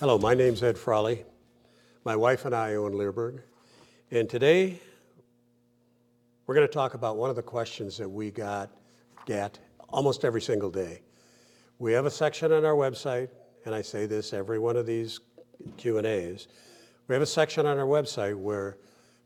Hello, my name's Ed Frawley. My wife and I own Leerburg. And today, we're going to talk about one of the questions that we got, get almost every single day. We have a section on our website, and I say this every one of these Q&As. We have a section on our website where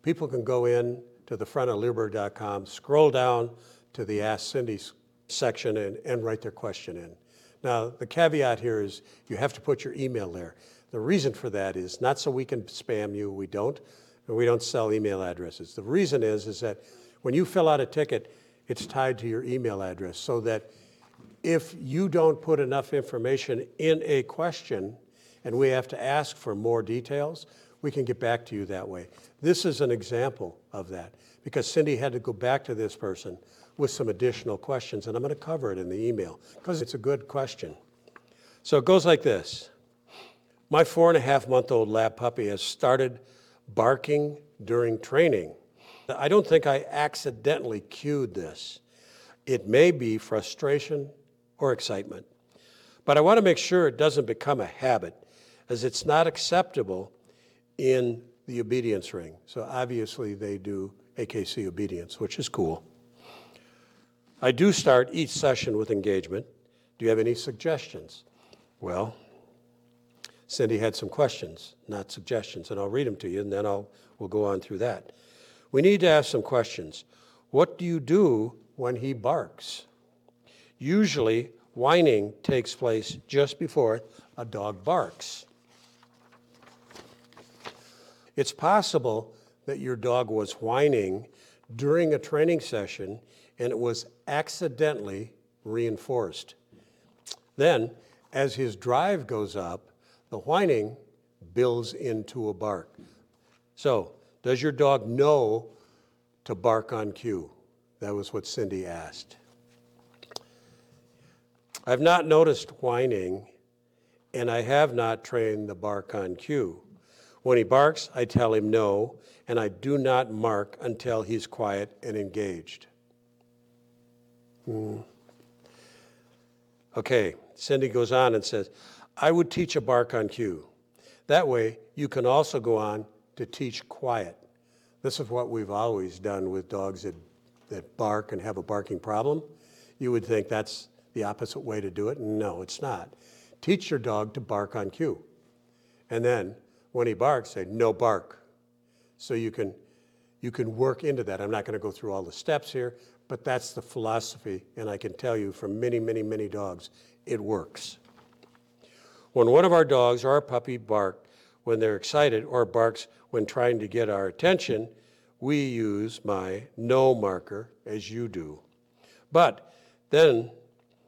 people can go in to the front of Leerburg.com, scroll down to the Ask Cindy section and, and write their question in. Now, the caveat here is you have to put your email there. The reason for that is not so we can spam you, we don't, and we don't sell email addresses. The reason is, is that when you fill out a ticket, it's tied to your email address so that if you don't put enough information in a question and we have to ask for more details, we can get back to you that way. This is an example of that because Cindy had to go back to this person with some additional questions, and I'm going to cover it in the email because it's a good question. So it goes like this My four and a half month old lab puppy has started barking during training. I don't think I accidentally cued this. It may be frustration or excitement. But I want to make sure it doesn't become a habit, as it's not acceptable in the obedience ring. So obviously, they do AKC obedience, which is cool. I do start each session with engagement. Do you have any suggestions? Well, Cindy had some questions, not suggestions, and I'll read them to you, and then I'll, we'll go on through that. We need to ask some questions. What do you do when he barks? Usually, whining takes place just before a dog barks. It's possible that your dog was whining during a training session and it was accidentally reinforced. Then, as his drive goes up, the whining builds into a bark. So, does your dog know to bark on cue? That was what Cindy asked. I've not noticed whining, and I have not trained the bark on cue. When he barks, I tell him no, and I do not mark until he's quiet and engaged. Mm. Okay, Cindy goes on and says, I would teach a bark on cue. That way, you can also go on to teach quiet. This is what we've always done with dogs that, that bark and have a barking problem. You would think that's the opposite way to do it. No, it's not. Teach your dog to bark on cue. And then when he barks, say, no bark. So you can, you can work into that. I'm not going to go through all the steps here, but that's the philosophy. And I can tell you from many, many, many dogs, it works. When one of our dogs or our puppy bark when they're excited or barks when trying to get our attention, we use my no marker as you do. But then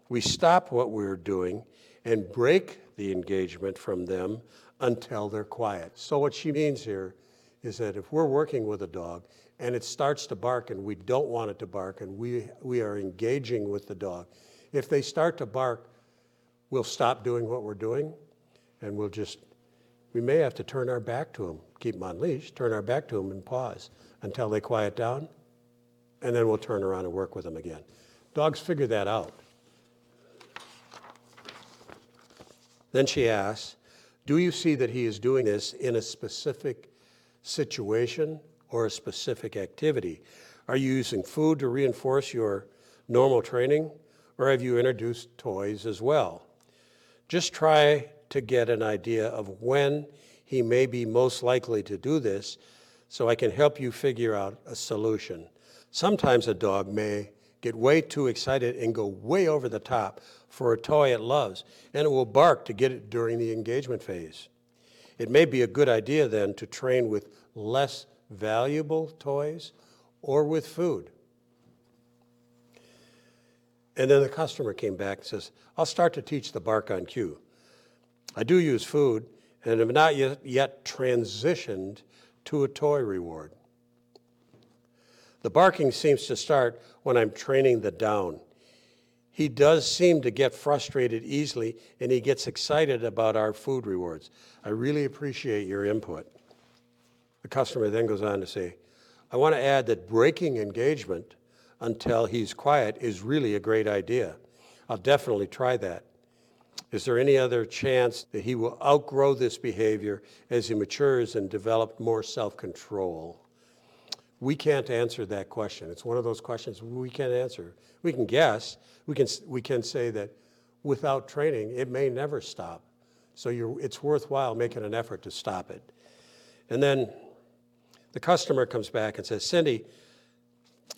we stop what we're doing and break the engagement from them until they're quiet. So, what she means here is that if we're working with a dog and it starts to bark and we don't want it to bark and we, we are engaging with the dog, if they start to bark, we'll stop doing what we're doing and we'll just, we may have to turn our back to them, keep them on leash, turn our back to them and pause until they quiet down, and then we'll turn around and work with them again. Dogs figure that out. Then she asks, Do you see that he is doing this in a specific situation or a specific activity? Are you using food to reinforce your normal training, or have you introduced toys as well? Just try to get an idea of when he may be most likely to do this so I can help you figure out a solution. Sometimes a dog may get way too excited and go way over the top for a toy it loves, and it will bark to get it during the engagement phase. It may be a good idea then to train with less valuable toys or with food. And then the customer came back and says, I'll start to teach the bark on cue. I do use food and have not yet, yet transitioned to a toy reward. The barking seems to start when I'm training the down. He does seem to get frustrated easily and he gets excited about our food rewards. I really appreciate your input. The customer then goes on to say, I want to add that breaking engagement until he's quiet is really a great idea. I'll definitely try that. Is there any other chance that he will outgrow this behavior as he matures and develop more self-control? We can't answer that question. It's one of those questions we can't answer. We can guess. We can, we can say that without training, it may never stop. So you're, it's worthwhile making an effort to stop it. And then the customer comes back and says, Cindy,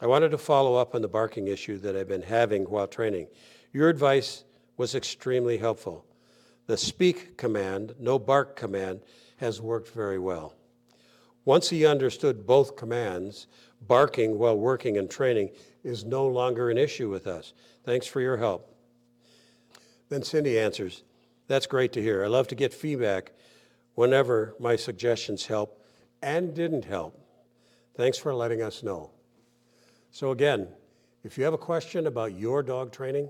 I wanted to follow up on the barking issue that I've been having while training. Your advice was extremely helpful. The speak command, no bark command, has worked very well. Once he understood both commands, barking while working and training is no longer an issue with us. Thanks for your help. Then Cindy answers, That's great to hear. I love to get feedback whenever my suggestions help and didn't help. Thanks for letting us know. So, again, if you have a question about your dog training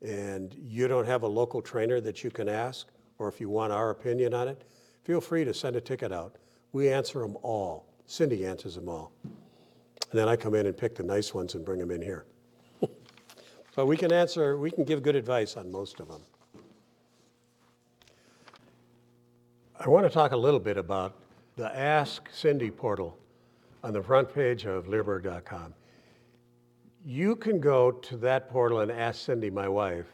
and you don't have a local trainer that you can ask, or if you want our opinion on it, feel free to send a ticket out. We answer them all. Cindy answers them all. And then I come in and pick the nice ones and bring them in here. but we can answer, we can give good advice on most of them. I want to talk a little bit about the Ask Cindy portal on the front page of Leerburg.com. You can go to that portal and ask Cindy, my wife,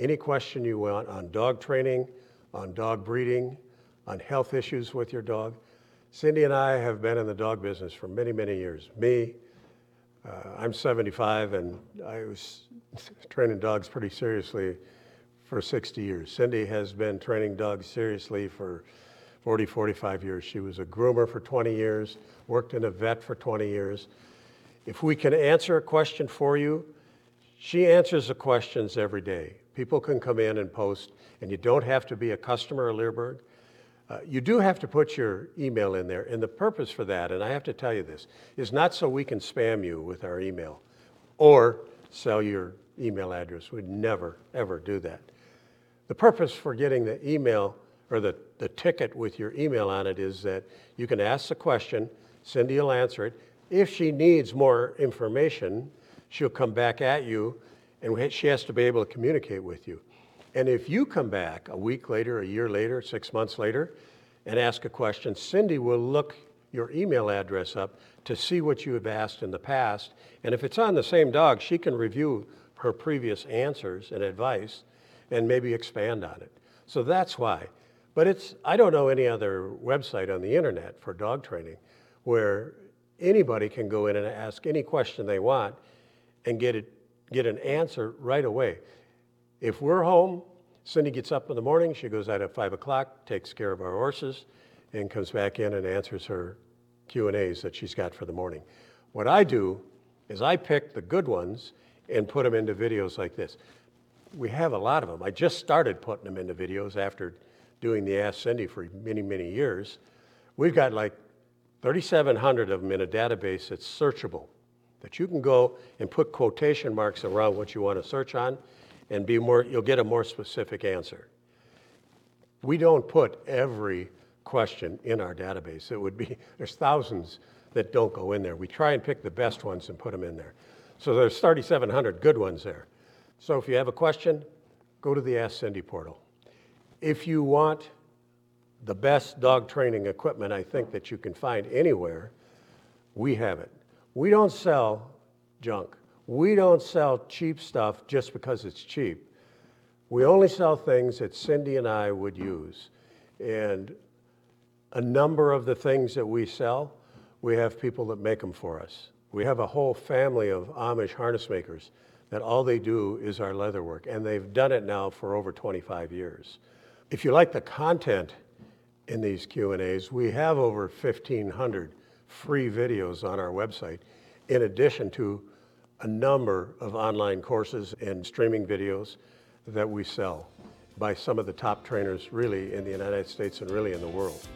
any question you want on dog training, on dog breeding, on health issues with your dog. Cindy and I have been in the dog business for many, many years. Me, uh, I'm 75 and I was training dogs pretty seriously for 60 years. Cindy has been training dogs seriously for 40, 45 years. She was a groomer for 20 years, worked in a vet for 20 years. If we can answer a question for you, she answers the questions every day. People can come in and post, and you don't have to be a customer of Leerburg. Uh, you do have to put your email in there, and the purpose for that, and I have to tell you this, is not so we can spam you with our email or sell your email address. We'd never, ever do that. The purpose for getting the email or the, the ticket with your email on it is that you can ask the question, Cindy will answer it, if she needs more information, she'll come back at you and she has to be able to communicate with you. And if you come back a week later, a year later, six months later, and ask a question, Cindy will look your email address up to see what you have asked in the past. And if it's on the same dog, she can review her previous answers and advice and maybe expand on it. So that's why. But it's, I don't know any other website on the internet for dog training where anybody can go in and ask any question they want and get it get an answer right away. If we're home, Cindy gets up in the morning, she goes out at five o'clock, takes care of our horses, and comes back in and answers her Q and A's that she's got for the morning. What I do is I pick the good ones and put them into videos like this. We have a lot of them. I just started putting them into videos after doing the Ask Cindy for many, many years. We've got like 3,700 of them in a database that's searchable, that you can go and put quotation marks around what you want to search on and be more, you'll get a more specific answer. We don't put every question in our database. It would be, there's thousands that don't go in there. We try and pick the best ones and put them in there. So there's 3,700 good ones there. So if you have a question, go to the Ask Cindy portal. If you want the best dog training equipment I think that you can find anywhere, we have it. We don't sell junk. We don't sell cheap stuff just because it's cheap. We only sell things that Cindy and I would use. And a number of the things that we sell, we have people that make them for us. We have a whole family of Amish harness makers that all they do is our leather work, and they've done it now for over 25 years. If you like the content in these Q&As. We have over 1,500 free videos on our website, in addition to a number of online courses and streaming videos that we sell by some of the top trainers really in the United States and really in the world.